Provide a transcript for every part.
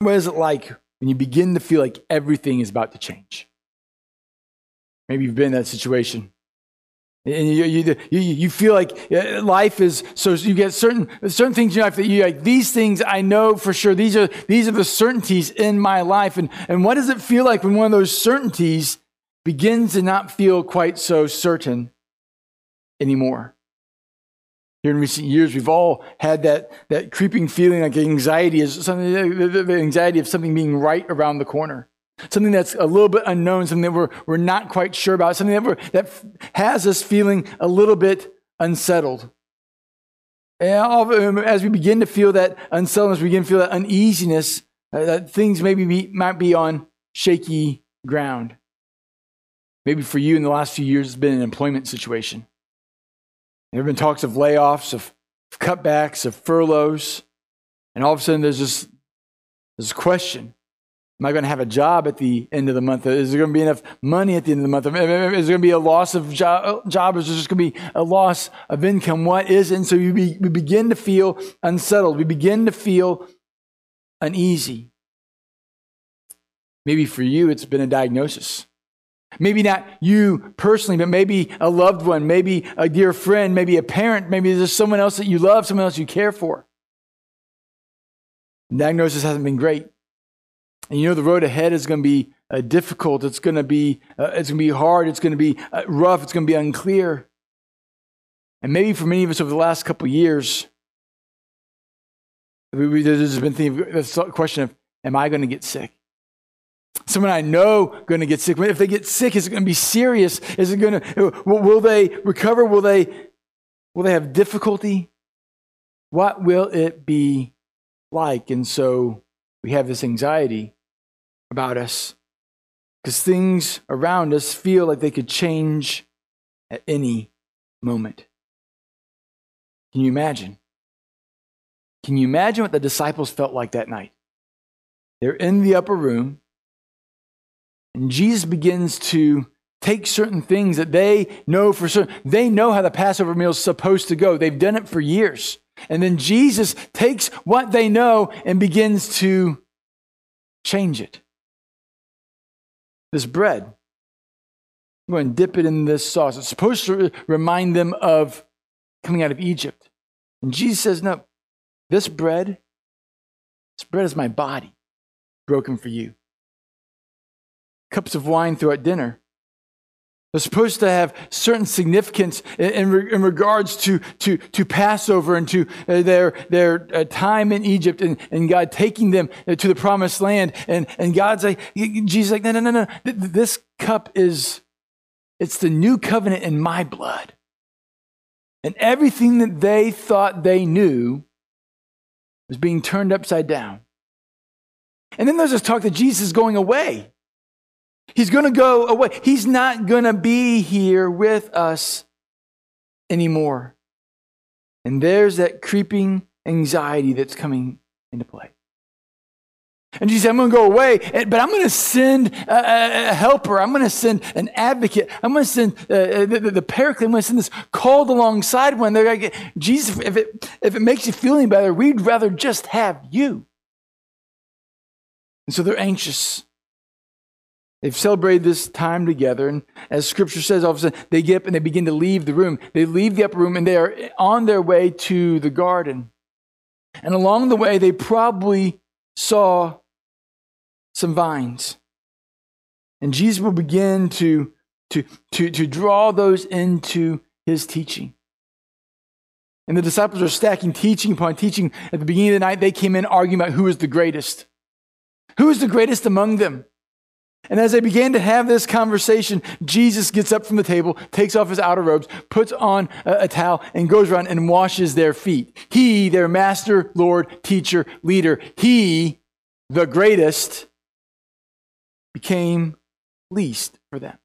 What is it like when you begin to feel like everything is about to change? Maybe you've been in that situation. And you, you, you, you feel like uh, life is so you get certain certain things in life that you like these things I know for sure these are these are the certainties in my life and and what does it feel like when one of those certainties begins to not feel quite so certain anymore here in recent years, we've all had that, that creeping feeling like anxiety is something, the anxiety of something being right around the corner. Something that's a little bit unknown, something that we're, we're not quite sure about, something that, we're, that has us feeling a little bit unsettled. And as we begin to feel that unsettledness, we begin to feel that uneasiness, uh, that things maybe be, might be on shaky ground. Maybe for you in the last few years, it's been an employment situation. There have been talks of layoffs, of cutbacks, of furloughs. And all of a sudden, there's this, this question Am I going to have a job at the end of the month? Is there going to be enough money at the end of the month? Is there going to be a loss of job? job? Is there just going to be a loss of income? What is it? And so we, be, we begin to feel unsettled. We begin to feel uneasy. Maybe for you, it's been a diagnosis. Maybe not you personally, but maybe a loved one, maybe a dear friend, maybe a parent, maybe there's someone else that you love, someone else you care for. Diagnosis hasn't been great. And you know the road ahead is going to be uh, difficult. It's going to be uh, it's going to be hard. It's going to be uh, rough. It's going to be unclear. And maybe for many of us over the last couple years, we, we, there's been the question of, am I going to get sick? Someone I know going to get sick. If they get sick, is it going to be serious? Is it going to, will they recover? Will they, will they have difficulty? What will it be like? And so we have this anxiety about us because things around us feel like they could change at any moment. Can you imagine? Can you imagine what the disciples felt like that night? They're in the upper room. And Jesus begins to take certain things that they know for certain. They know how the Passover meal is supposed to go. They've done it for years. And then Jesus takes what they know and begins to change it. This bread, I'm going to dip it in this sauce. It's supposed to remind them of coming out of Egypt. And Jesus says, No, this bread, this bread is my body broken for you cups of wine throughout dinner. They're supposed to have certain significance in, in, in regards to, to, to Passover and to uh, their, their uh, time in Egypt and, and God taking them uh, to the promised land. And, and God's like, Jesus like, no, no, no, no. This cup is, it's the new covenant in my blood. And everything that they thought they knew was being turned upside down. And then there's this talk that Jesus is going away. He's going to go away. He's not going to be here with us anymore. And there's that creeping anxiety that's coming into play. And Jesus said, I'm going to go away, but I'm going to send a, helper. I'm going to send an advocate. I'm going to send uh, uh, the, the, the paraclete. I'm going to send this called alongside one. They're like, Jesus, if it, if it makes you feel any better, we'd rather just have you. And so they're anxious. They've celebrated this time together. And as scripture says, all of a sudden they get up and they begin to leave the room. They leave the upper room and they are on their way to the garden. And along the way, they probably saw some vines. And Jesus will begin to, to, to, to draw those into his teaching. And the disciples are stacking teaching upon teaching. At the beginning of the night, they came in arguing about who is the greatest. Who is the greatest among them? And as they began to have this conversation, Jesus gets up from the table, takes off his outer robes, puts on a, a, towel, and goes around and washes their feet. He, their master, Lord, teacher, leader, he, the greatest, became least for them.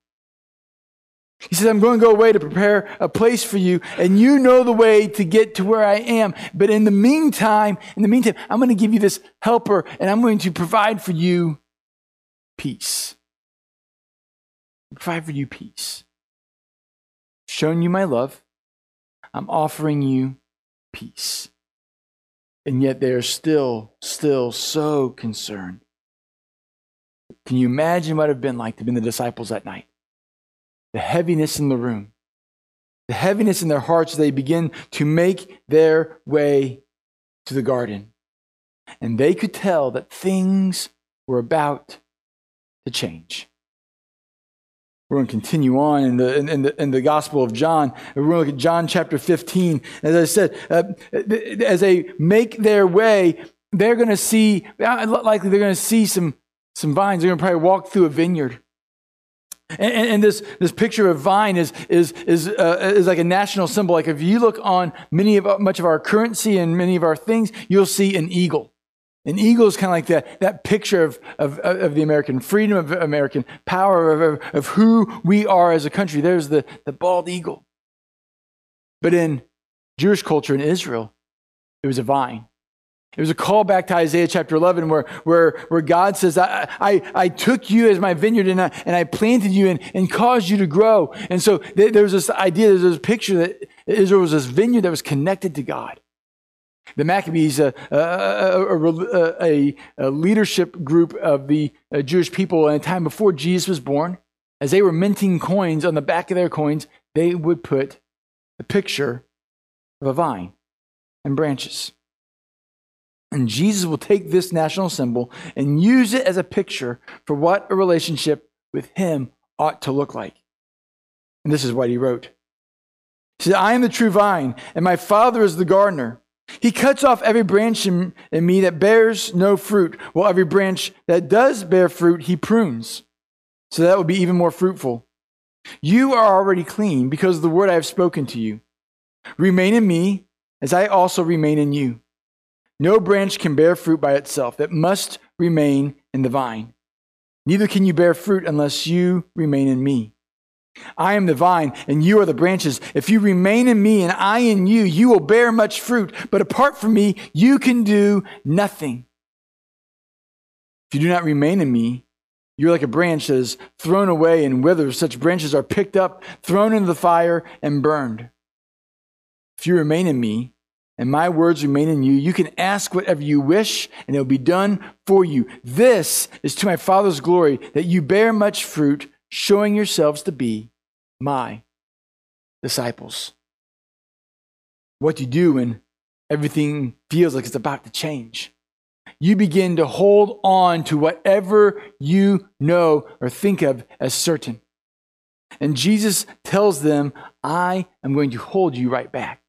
He says, I'm going to go away to prepare a place for you, and you know the way to get to where I am. But in the meantime, in the meantime, I'm going to give you this helper, and I'm going to provide for you peace. I provide for you peace. Showing you my love, I'm offering you peace. And yet they are still, still so concerned. Can you imagine what it would have been like to been the disciples that night? The heaviness in the room, the heaviness in their hearts as they begin to make their way to the garden. And they could tell that things were about to change. We're going to continue on in the, in, the, in the Gospel of John. We're going to look at John chapter 15. As I said, uh, as they make their way, they're going to see, uh, likely they're going to see some, some vines. They're going to probably walk through a vineyard. And, and, this, this picture of vine is, is, is, uh, is like a national symbol. Like if you look on many of, much of our currency and many of our things, you'll see an eagle. An eagle is kind of like that, that picture of, of, of the American freedom, of American power, of, of who we are as a country. There's the, the bald eagle. But in Jewish culture in Israel, it was a vine. It was a call back to Isaiah chapter 11 where, where, where God says, I, I, I took you as my vineyard and I, and I planted you and, and caused you to grow. And so there was this idea, there was this picture that Israel was this vineyard that was connected to God. The Maccabees, uh, uh, uh, a, a, a, a leadership group of the uh, Jewish people in a time before Jesus was born, as they were minting coins on the back of their coins, they would put a picture of a vine and branches. And Jesus will take this national symbol and use it as a picture for what a relationship with Him ought to look like. And this is what he wrote. He said, I am the true vine, and my Father is the gardener. He cuts off every branch in, in, me that bears no fruit, while every branch that does bear fruit, he prunes, so that will be even more fruitful. You are already clean because of the word I have spoken to you. Remain in me, as I also remain in you. No branch can bear fruit by itself, it must remain in the vine. Neither can you bear fruit unless you remain in me. I am the vine, and you are the branches. If you remain in me and I in you, you will bear much fruit. But apart from me, you can do nothing. If you do not remain in me, you're like a branch that is thrown away and withers. Such branches are picked up, thrown into the fire, and burned. If you remain in me, and my words remain in you, you can ask whatever you wish, and it will be done for you. This is to my Father's glory, that you bear much fruit showing yourselves to be my disciples. What you do when everything feels like it's about to change. You begin to hold on to whatever you know or think of as certain. And Jesus tells them, I am going to hold you right back.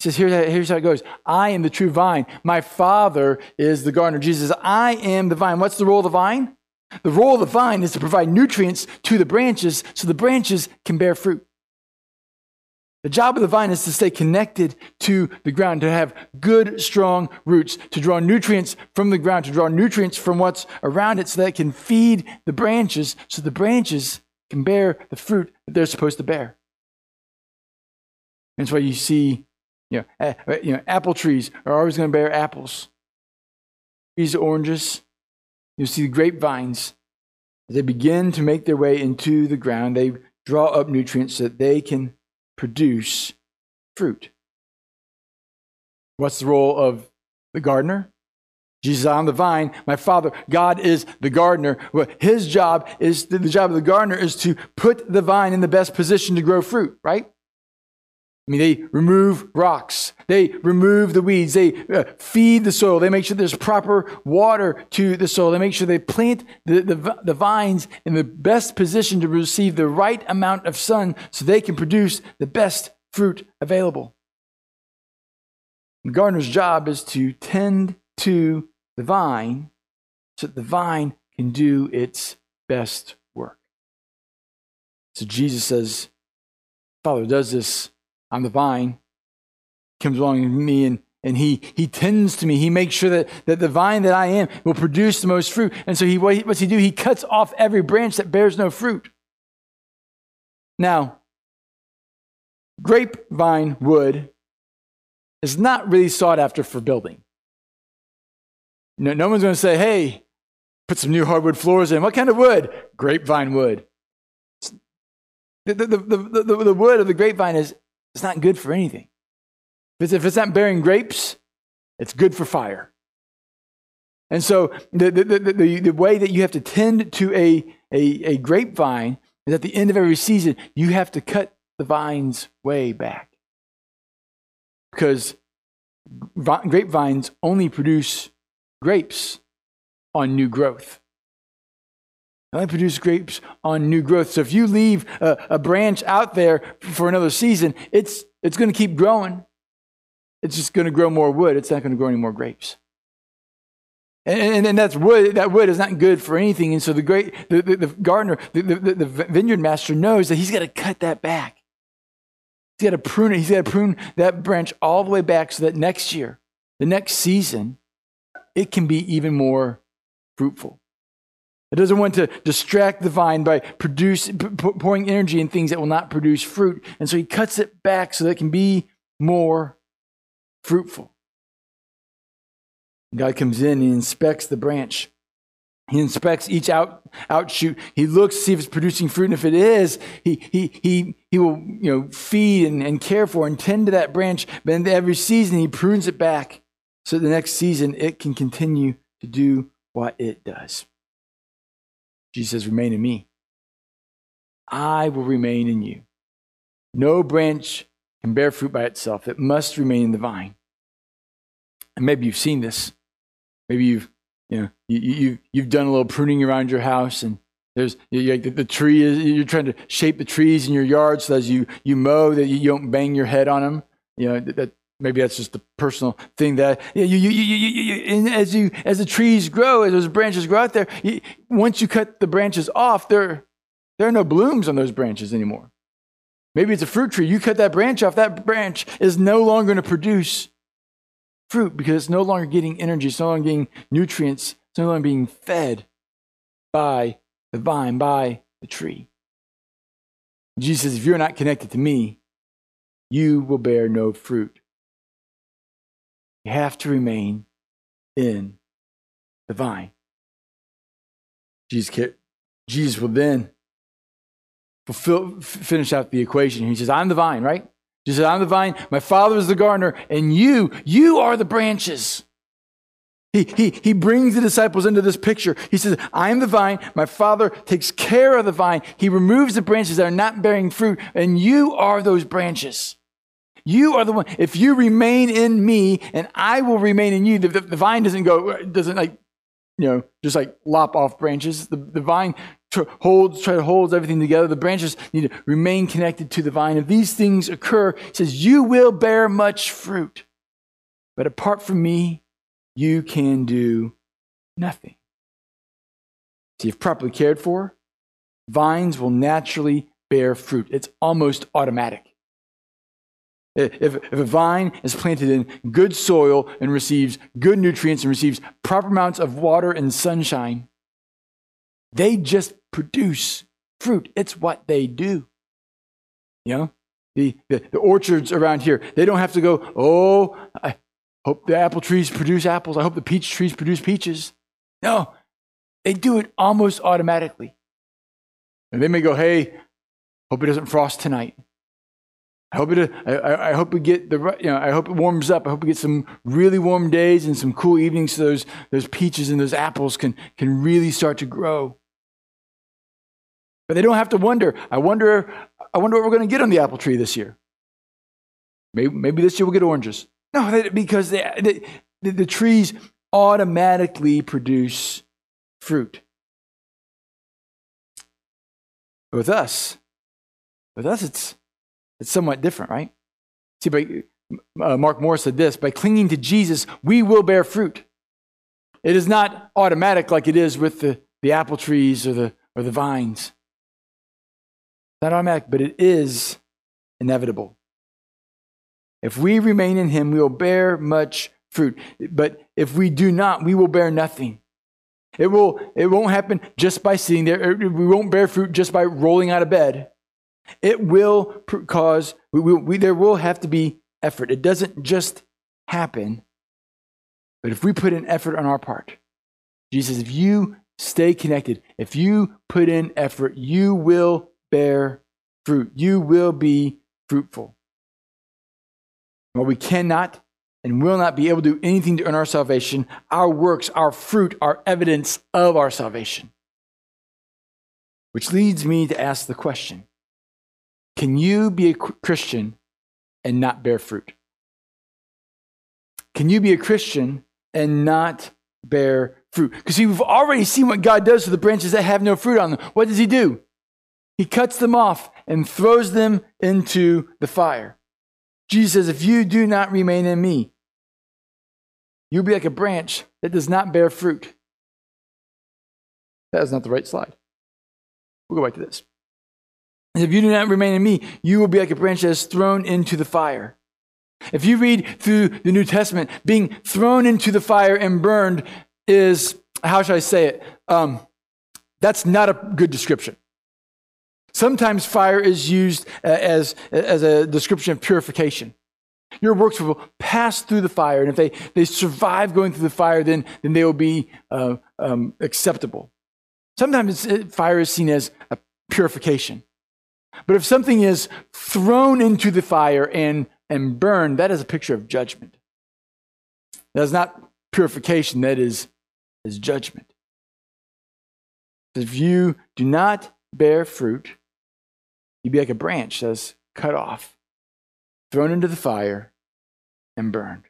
He says, here's how, here's how it goes. I am the true vine. My Father is the gardener. Jesus says, I am the vine. What's the role of the vine? The role of the vine is to provide nutrients to the branches so the branches can bear fruit. The job of the vine is to stay connected to the ground, to have good, strong roots, to draw nutrients from the ground, to draw nutrients from what's around it so that it can feed the branches so the branches can bear the fruit that they're supposed to bear. That's why you see, you know, you know apple trees are always going to bear apples. Trees oranges, you see the grapevines, they begin to make their way into the ground, they draw up nutrients so that they can produce fruit. What's the role of the gardener? Jesus on the vine. My father, God is the gardener. Well, his job is the job of the gardener is to put the vine in the best position to grow fruit, right? I mean, they remove rocks. They remove the weeds. They uh, feed the soil. They make sure there's proper water to the soil. They make sure they plant the, the, the, vines in the best position to receive the right amount of sun so they can produce the best fruit available. The gardener's job is to tend to the vine so that the vine can do its best work. So Jesus says, Father does this I'm the vine. Comes along with me and, and he, he tends to me. He makes sure that, that the vine that I am will produce the most fruit. And so he, what what's he do? He cuts off every branch that bears no fruit. Now, grapevine wood is not really sought after for building. No, no one's going to say, hey, put some new hardwood floors in. What kind of wood? Grapevine wood. The, the, the, the, the wood of the grapevine is it's not good for anything. If it's, if it's not bearing grapes, It's good for fire. And so the, the, the, the, the way that you have to tend to a, a, a grapevine is at the end of every season, you have to cut the vines way back. Because grapevines only produce grapes on new growth. Only produce grapes on new growth. So if you leave a, a branch out there for another season, it's, it's going to keep growing. It's just going to grow more wood. It's not going to grow any more grapes. And, and, and, that's wood. That wood is not good for anything. And so the great, the, the, the gardener, the, the, the vineyard master knows that he's got to cut that back. He's got to prune it. He's got to prune that branch all the way back so that next year, the next season, it can be even more fruitful. It doesn't want to distract the vine by produce, pouring energy in things that will not produce fruit. And so he cuts it back so that it can be more fruitful. God comes in and inspects the branch. He inspects each out, outshoot. He looks to see if it's producing fruit. And if it is, he, he, he, he will you know, feed and, and care for and tend to that branch. But every season, he prunes it back so the next season it can continue to do what it does. Jesus says, Remain in me. I will remain in you. No branch can bear fruit by itself, it must remain in the vine. And maybe you've seen this. Maybe you've, you know, you, you, you've done a little pruning around your house and there's you, the, the tree is, you're trying to shape the trees in your yard so as you, you mow that you don't bang your head on them. You know, that, that maybe that's just the personal thing that you, you, you, as you as the trees grow, as those branches grow out there, once you cut the branches off, there there are no blooms on those branches anymore. Maybe it's a fruit tree. You cut that branch off, that branch is no longer going to produce fruit because it's no longer getting energy, it's no longer getting nutrients, it's no longer being fed by the vine, by the tree. Jesus says, if you're not connected to me, you will bear no fruit. You have to remain in the vine. Jesus, Jesus will then fulfill, finish out the equation. He says, I'm the vine, right? He says, I'm the vine, my father is the gardener, and you, you are the branches. He, he, he brings the disciples into this picture. He says, I am the vine, my father takes care of the vine. He removes the branches that are not bearing fruit, and you are those branches. You are the one. If you remain in me and I will remain in you, the, the, the vine doesn't go, doesn't like, you know, just like lop off branches. The, the vine holds, try to holds everything together. The branches need to remain connected to the vine. If these things occur, it says, you will bear much fruit. But apart from me, you can do nothing. See, if properly cared for, vines will naturally bear fruit. It's almost automatic. If, if a vine is planted in good soil and receives good nutrients and receives proper amounts of water and sunshine, they just produce fruit. It's what they do. You know, the, the, the, orchards around here, they don't have to go, oh, I hope the apple trees produce apples. I hope the peach trees produce peaches. No, they do it almost automatically. And they may go, hey, hope it doesn't frost tonight. I hope it. I, I, hope we get the. You know, I hope it warms up. I hope we get some really warm days and some cool evenings, so those those peaches and those apples can can really start to grow. But they don't have to wonder. I wonder. I wonder what we're going to get on the apple tree this year. Maybe maybe this year we'll get oranges. No, because they, the, the trees automatically produce fruit. But with us, with us, it's it's somewhat different, right? See, by, uh, Mark Morris said this by clinging to Jesus, we will bear fruit. It is not automatic like it is with the, the apple trees or the, or the vines. Not automatic, but it is inevitable. If we remain in Him, we will bear much fruit. But if we do not, we will bear nothing. It, will, it won't happen just by sitting there. We won't bear fruit just by rolling out of bed. It will cause, we, we, we, there will have to be effort. It doesn't just happen. But if we put in effort on our part, Jesus, if you stay connected, if you put in effort, you will bear fruit. You will be fruitful. What we cannot and will not be able to do anything to earn our salvation. Our works, our fruit, are evidence of our salvation. Which leads me to ask the question Can you be a Christian and not bear fruit? Can you be a Christian and not bear fruit? Because we've already seen what God does to the branches that have no fruit on them. What does He do? He cuts them off and throws them into the fire. Jesus says, If you do not remain in me, you'll be like a branch that does not bear fruit. That is not the right slide. We'll go back to this. If you do not remain in me, you will be like a branch that is thrown into the fire. If you read through the New Testament, being thrown into the fire and burned is, how should I say it? Um, that's not a good description. Sometimes fire is used uh, as, as a description of purification. Your works will pass through the fire, and if they, they survive going through the fire, then, then they will be uh, um, acceptable. Sometimes fire is seen as a purification. But if something is thrown into the fire and, and burned, that is a picture of judgment. That is not purification, that is, is judgment. If you do not bear fruit, you'd be like a branch that's cut off, thrown into the fire, and burned.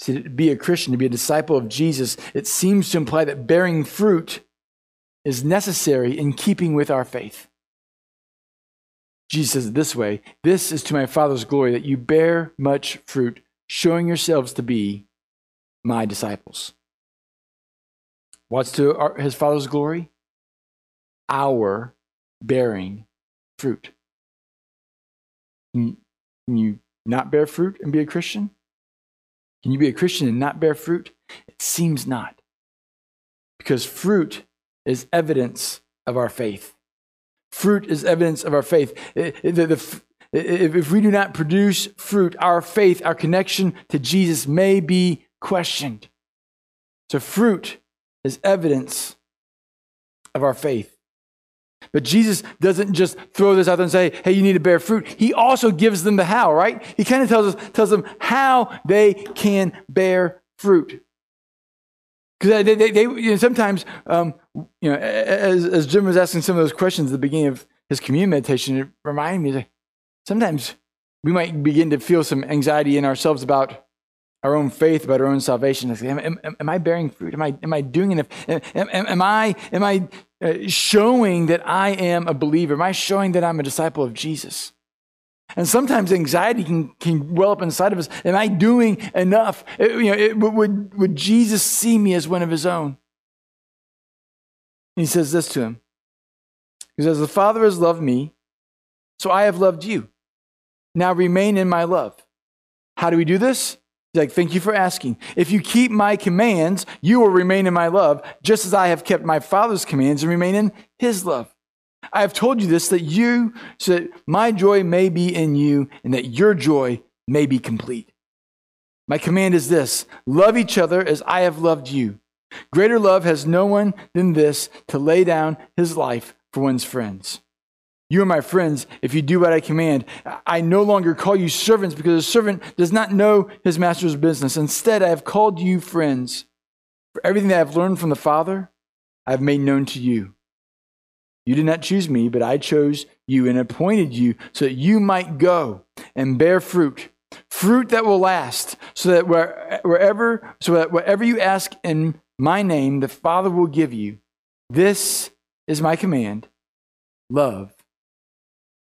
See, to be a Christian, to be a disciple of Jesus, it seems to imply that bearing fruit is necessary in keeping with our faith. Jesus says it this way This is to my Father's glory that you bear much fruit, showing yourselves to be my disciples. What's to our, his Father's glory? Our bearing fruit. Can you not bear fruit and be a Christian? Can you be a Christian and not bear fruit? It seems not. Because fruit is evidence of our faith. Fruit is evidence of our faith. Eh, eh, eh, if we do not produce fruit, our faith, our connection to Jesus may be questioned. So, fruit is evidence of our faith. But Jesus doesn't just throw this out there and say, hey, you need to bear fruit. He also gives them the how, right? He kind of tells, us, tells them how they can bear fruit. Because they, they, they, you know, sometimes, um, you know, as, as Jim was asking some of those questions at the beginning of his communion meditation, it reminded me that sometimes we might begin to feel some anxiety in ourselves about our own faith, about our own salvation. Am, am, am I bearing fruit? Am I, am I doing enough? Am, am, I, am I uh, showing that I am a believer? Am I showing that I'm a disciple of Jesus? And sometimes anxiety can, can well up inside of us. Am I doing enough? It, uh, you know, it, would, would Jesus see me as one of his own? He says this to him. He says, The Father has loved me, so I have loved you. Now remain in my love. How do we do this? He's like, Thank you for asking. If you keep my commands, you will remain in my love, just as I have kept my Father's commands and remain in his love. I have told you this that you, so that my joy may be in you and that your joy may be complete. My command is this love each other as I have loved you. Greater love has no one than this to lay down his life for one's friends. You are my friends if you do what I command. I no longer call you servants because a servant does not know his master's business. Instead, I have called you friends. For everything that I have learned from the Father, I have made known to you. You did not choose me, but I chose you and appointed you so that you might go and bear fruit, fruit that will last, so that wherever, so that whatever you ask in my name, the Father will give you. This is my command love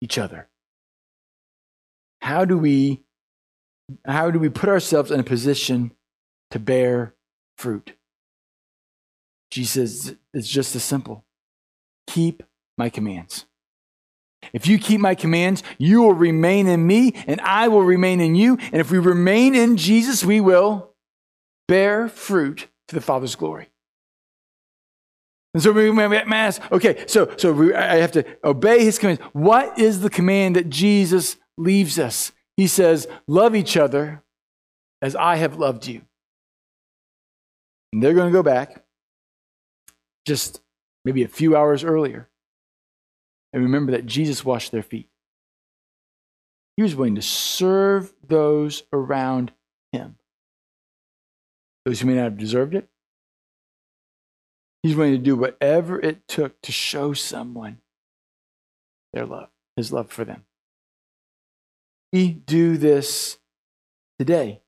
each other. How do we how do we put ourselves in a position to bear fruit? Jesus it's just as simple keep my commands. If you keep my commands, you will remain in me, and I will remain in you. And if we remain in Jesus, we will bear fruit to the Father's glory. And so we may ask, okay, so, so we, I have to obey his commands. What is the command that Jesus leaves us? He says, Love each other as I have loved you. And they're going to go back just maybe a few hours earlier. And remember that Jesus washed their feet. he was willing to serve those around. Those who may not have deserved it. He's willing to do whatever it took to show someone their love, his love for them. We do this today.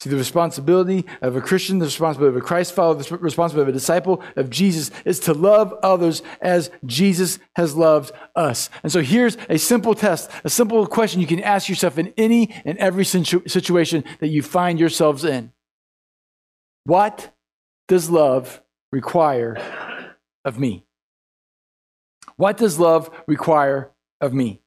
See, the responsibility of a Christian, the responsibility of a Christ follower, the responsibility of a disciple of Jesus is to love others as Jesus has loved us. And so here's a simple test, a simple question you can ask yourself in any and every situation that you find yourselves in. What does love require of me? What does love require of me?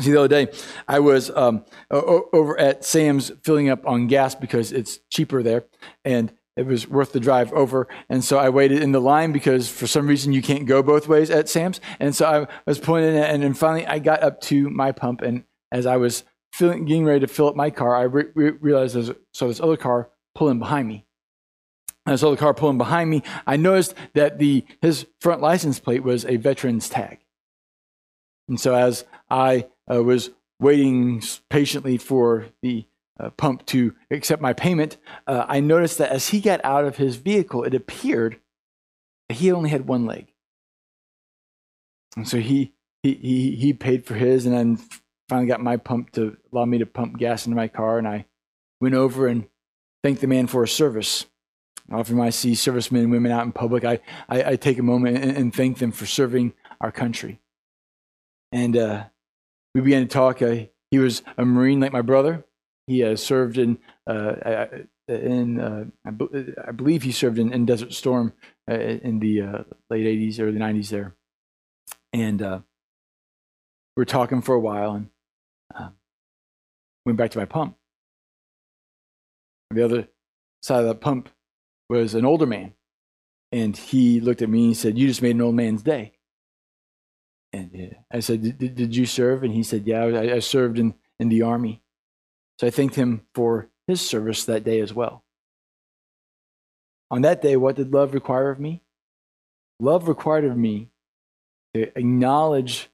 See, the other day, I was um, over at Sam's filling up on gas because it's cheaper there, and it was worth the drive over. And so I waited in the line because for some reason you can't go both ways at Sam's. And so I was pulling in, and then finally I got up to my pump. And as I was filling, getting ready to fill up my car, I re- re- realized there's so this other car pulling behind me. I saw the car pulling behind me. I noticed that the his front license plate was a veteran's tag. And so as I uh, was waiting patiently for the uh, pump to accept my payment, uh, I noticed that as he got out of his vehicle, it appeared that he only had one leg. And so he, he, he, he paid for his and then finally got my pump to allow me to pump gas into my car. And I went over and thanked the man for his service. Often when I see servicemen and women out in public, I, I, I take a moment and, and, thank them for serving our country. And uh, we began to talk. Uh, he was a Marine like my brother. He uh, served in, uh, uh, in uh, I, believe he served in, in Desert Storm in the late 80s, early 90s there. And we were talking for a while and went back to my pump. The other side of the pump was an older man. And he looked at me and he said, You just made an old man's day. And uh, I said, did, did you serve? And he said, Yeah, I, I served in, in the army. So I thanked him for his service that day as well. On that day, what did love require of me? Love required of me to acknowledge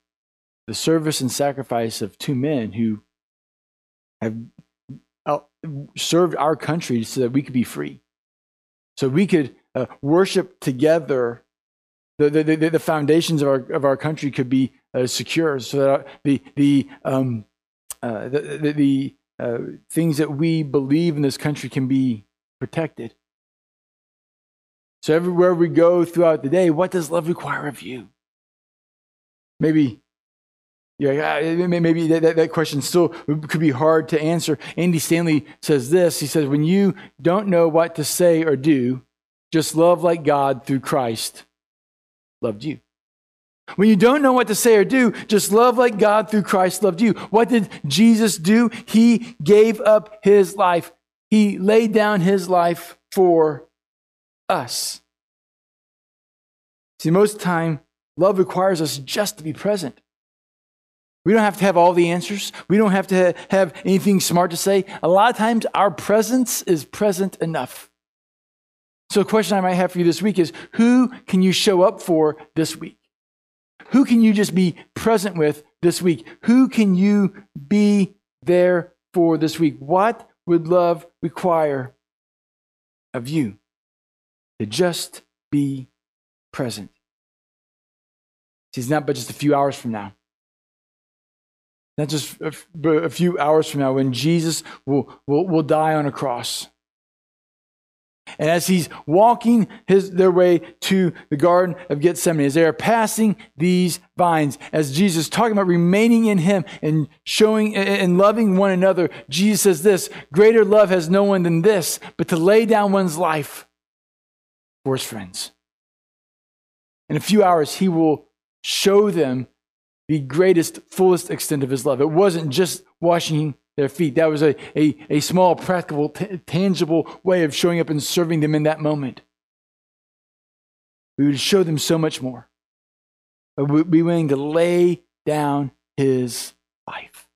the service and sacrifice of two men who have served our country so that we could be free, so we could uh, worship together the, the, the, the, foundations of our, of our country could be uh, secure so that the, the, um, uh, the, the, the uh, things that we believe in this country can be protected. So, everywhere we go throughout the day, what does love require of you? Maybe yeah, maybe that, that, question still could be hard to answer. Andy Stanley says this He says, When you don't know what to say or do, just love like God through Christ loved you. When you don't know what to say or do, just love like God through Christ loved you. What did Jesus do? He gave up his life. He laid down his life for us. See, most time, love requires us just to be present. We don't have to have all the answers. We don't have to have anything smart to say. A lot of times, our presence is present enough. So, a question I might have for you this week is who can you show up for this week? Who can you just be present with this week? Who can you be there for this week? What would love require of you to just be present? See, it's not but just a few hours from now. Not just a few hours from now when Jesus will, will, will die on a cross and as he's walking his, their way to the Garden of Gethsemane, as they are passing these vines, as Jesus talking about remaining in him and showing and loving one another, Jesus says this Greater love has no one than this, but to lay down one's life for his friends. In a few hours, he will show them the greatest, fullest extent of his love. It wasn't just washing their feet. That was a, a, a small, practical, t- tangible way of showing up and serving them in that moment. We would show them so much more. But we'd be willing to lay down his life,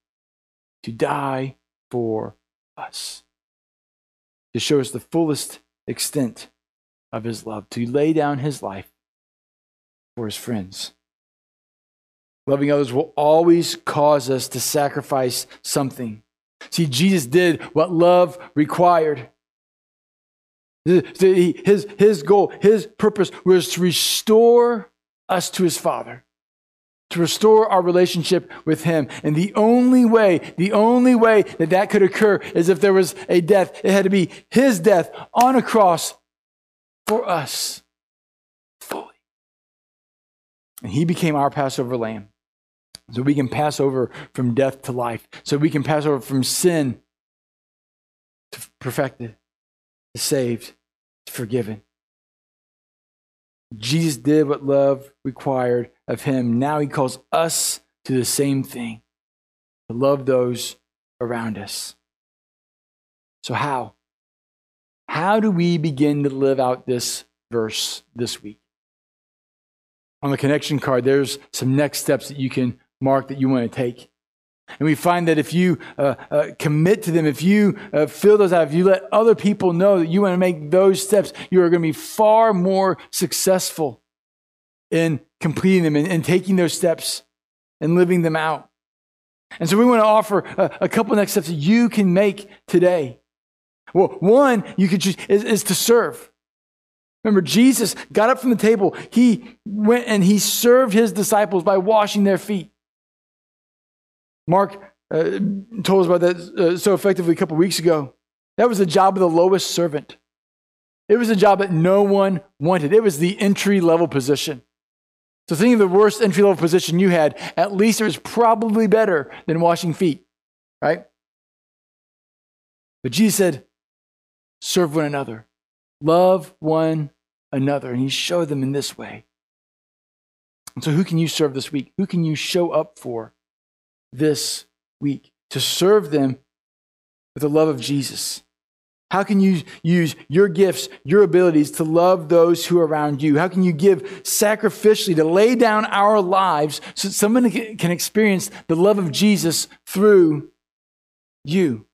to die for us, to show us the fullest extent of his love, to lay down his life for his friends. Loving others will always cause us to sacrifice something. See, Jesus did what love required. His, his goal, his purpose was to restore us to his Father, to restore our relationship with him. And the only way, the only way that that could occur is if there was a death. It had to be his death on a cross for us fully. And he became our Passover lamb. So we can pass over from death to life. So we can pass over from sin to perfected, to saved, to forgiven. Jesus did what love required of him. Now he calls us to the same thing to love those around us. So, how? How do we begin to live out this verse this week? On the connection card, there's some next steps that you can mark that you want to take. And we find that if you uh, uh, commit to them, if you uh, fill those out, if you let other people know that you want to make those steps, you are going to be far more successful in completing them and, taking those steps and living them out. And so we want to offer a, a couple next steps that you can make today. Well, one you could choose is, is to serve. Remember, Jesus got up from the table. He went and he served his disciples by washing their feet. Mark uh, told us about that uh, so effectively a couple weeks ago. That was the job of the lowest servant. It was a job that no one wanted. It was the entry level position. So think of the worst entry level position you had. At least it was probably better than washing feet, right? But Jesus said, serve one another, love one another. And he showed them in this way. And so, who can you serve this week? Who can you show up for? This week to serve them with the love of Jesus? How can you use your gifts, your abilities to love those who are around you? How can you give sacrificially to lay down our lives so that someone can experience the love of Jesus through you?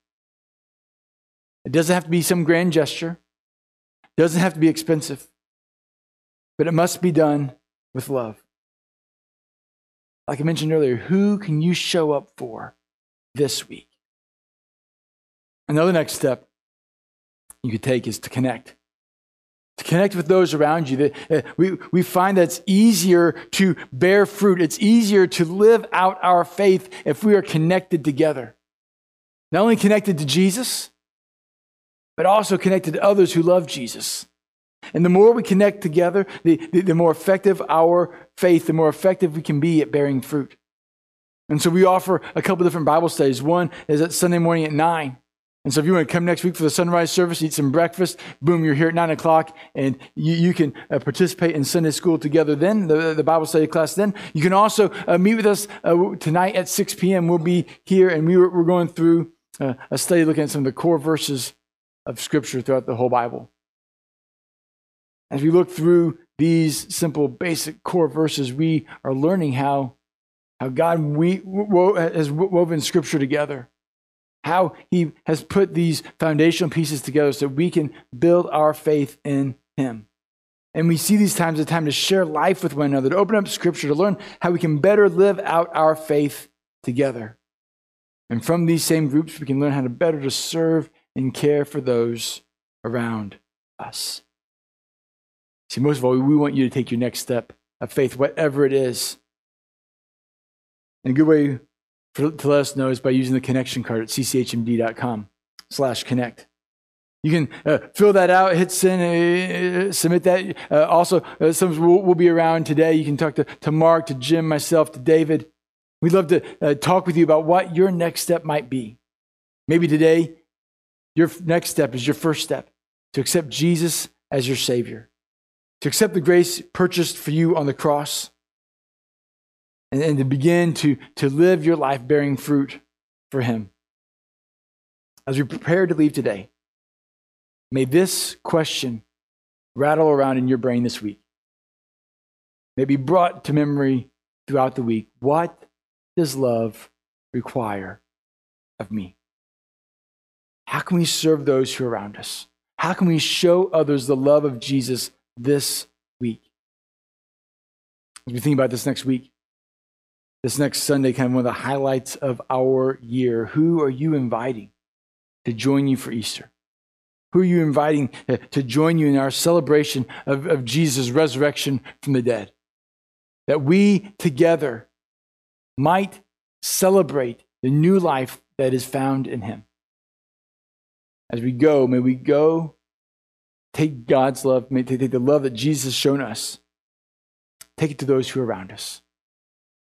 It doesn't have to be some grand gesture. It doesn't have to be expensive. But it must be done with love like I mentioned earlier, who can you show up for this week? Another next step you could take is to connect. To connect with those around you. Uh, we, we find that it's easier to bear fruit. It's easier to live out our faith if we are connected together. Not only connected to Jesus, but also connected to others who love Jesus. And the more we connect together, the, the, the, more effective our faith, the more effective we can be at bearing fruit. And so we offer a couple different Bible studies. One is at Sunday morning at 9. And so if you want to come next week for the sunrise service, eat some breakfast, boom, you're here at 9 o'clock, and you, you can uh, participate in Sunday school together then, the, the Bible study class then. You can also uh, meet with us uh, tonight at 6 p.m. We'll be here, and we were, we're going through uh, a study looking at some of the core verses of Scripture throughout the whole Bible. As we look through these simple, basic core verses, we are learning how, how God we, wo, has woven Scripture together, how He has put these foundational pieces together so we can build our faith in Him. And we see these times a time to share life with one another, to open up Scripture, to learn how we can better live out our faith together. And from these same groups, we can learn how to better to serve and care for those around us. See, most of all, we want you to take your next step of faith, whatever it is. And a good way for, to let us know is by using the connection card at cchmd.com slash connect. You can uh, fill that out, hit send, uh, submit that. Uh, also, uh, some will, will be around today. You can talk to, to Mark, to Jim, myself, to David. We'd love to uh, talk with you about what your next step might be. Maybe today, your next step is your first step to accept Jesus as your Savior to accept the grace purchased for you on the cross, and, and to begin to, to live your life bearing fruit for Him. As we prepare to leave today, may this question rattle around in your brain this week. May be brought to memory throughout the week. What does love require of me? How can we serve those who are around us? How can we show others the love of Jesus this week. As we think about this next week, this next Sunday, kind of one of the highlights of our year. Who are you inviting to join you for Easter? Who are you inviting to join you in our celebration of, of Jesus' resurrection from the dead? That we together might celebrate the new life that is found in him. As we go, may we go take God's love, take the love that Jesus has shown us, take it to those who are around us.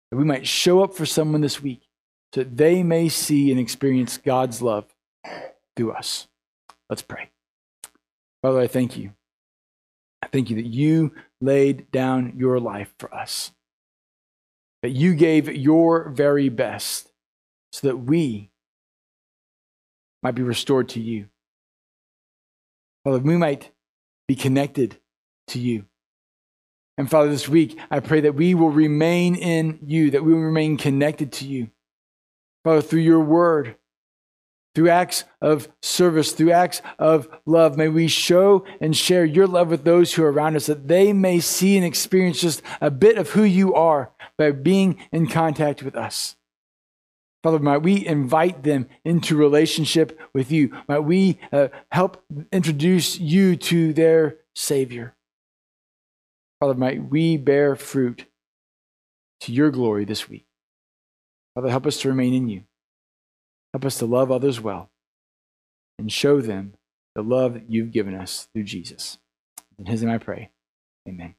That we might show up for someone this week so that they may see and experience God's love through us. Let's pray. Father, I thank you. I thank you that you laid down your life for us, that you gave your very best so that we might be restored to you. Father, we might be connected to you. And Father, this week, I pray that we will remain in you, that we will remain connected to you. Father, through your word, through acts of service, through acts of love, may we show and share your love with those who are around us, that they may see and experience just a bit of who you are by being in contact with us. Father, might we invite them into relationship with you? Might we uh, help introduce you to their Savior? Father, might we bear fruit to your glory this week? Father, help us to remain in you. Help us to love others well and show them the love that you've given us through Jesus. In his name I pray. Amen.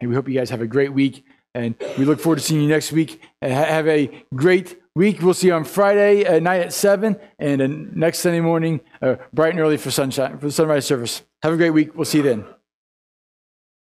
And we hope you guys have a great week. And we look forward to seeing you next week. And have a great week. We'll see you on Friday night at 7 and next Sunday morning, uh, bright and early for sunshine, for sunrise service. Have a great week. We'll see you then.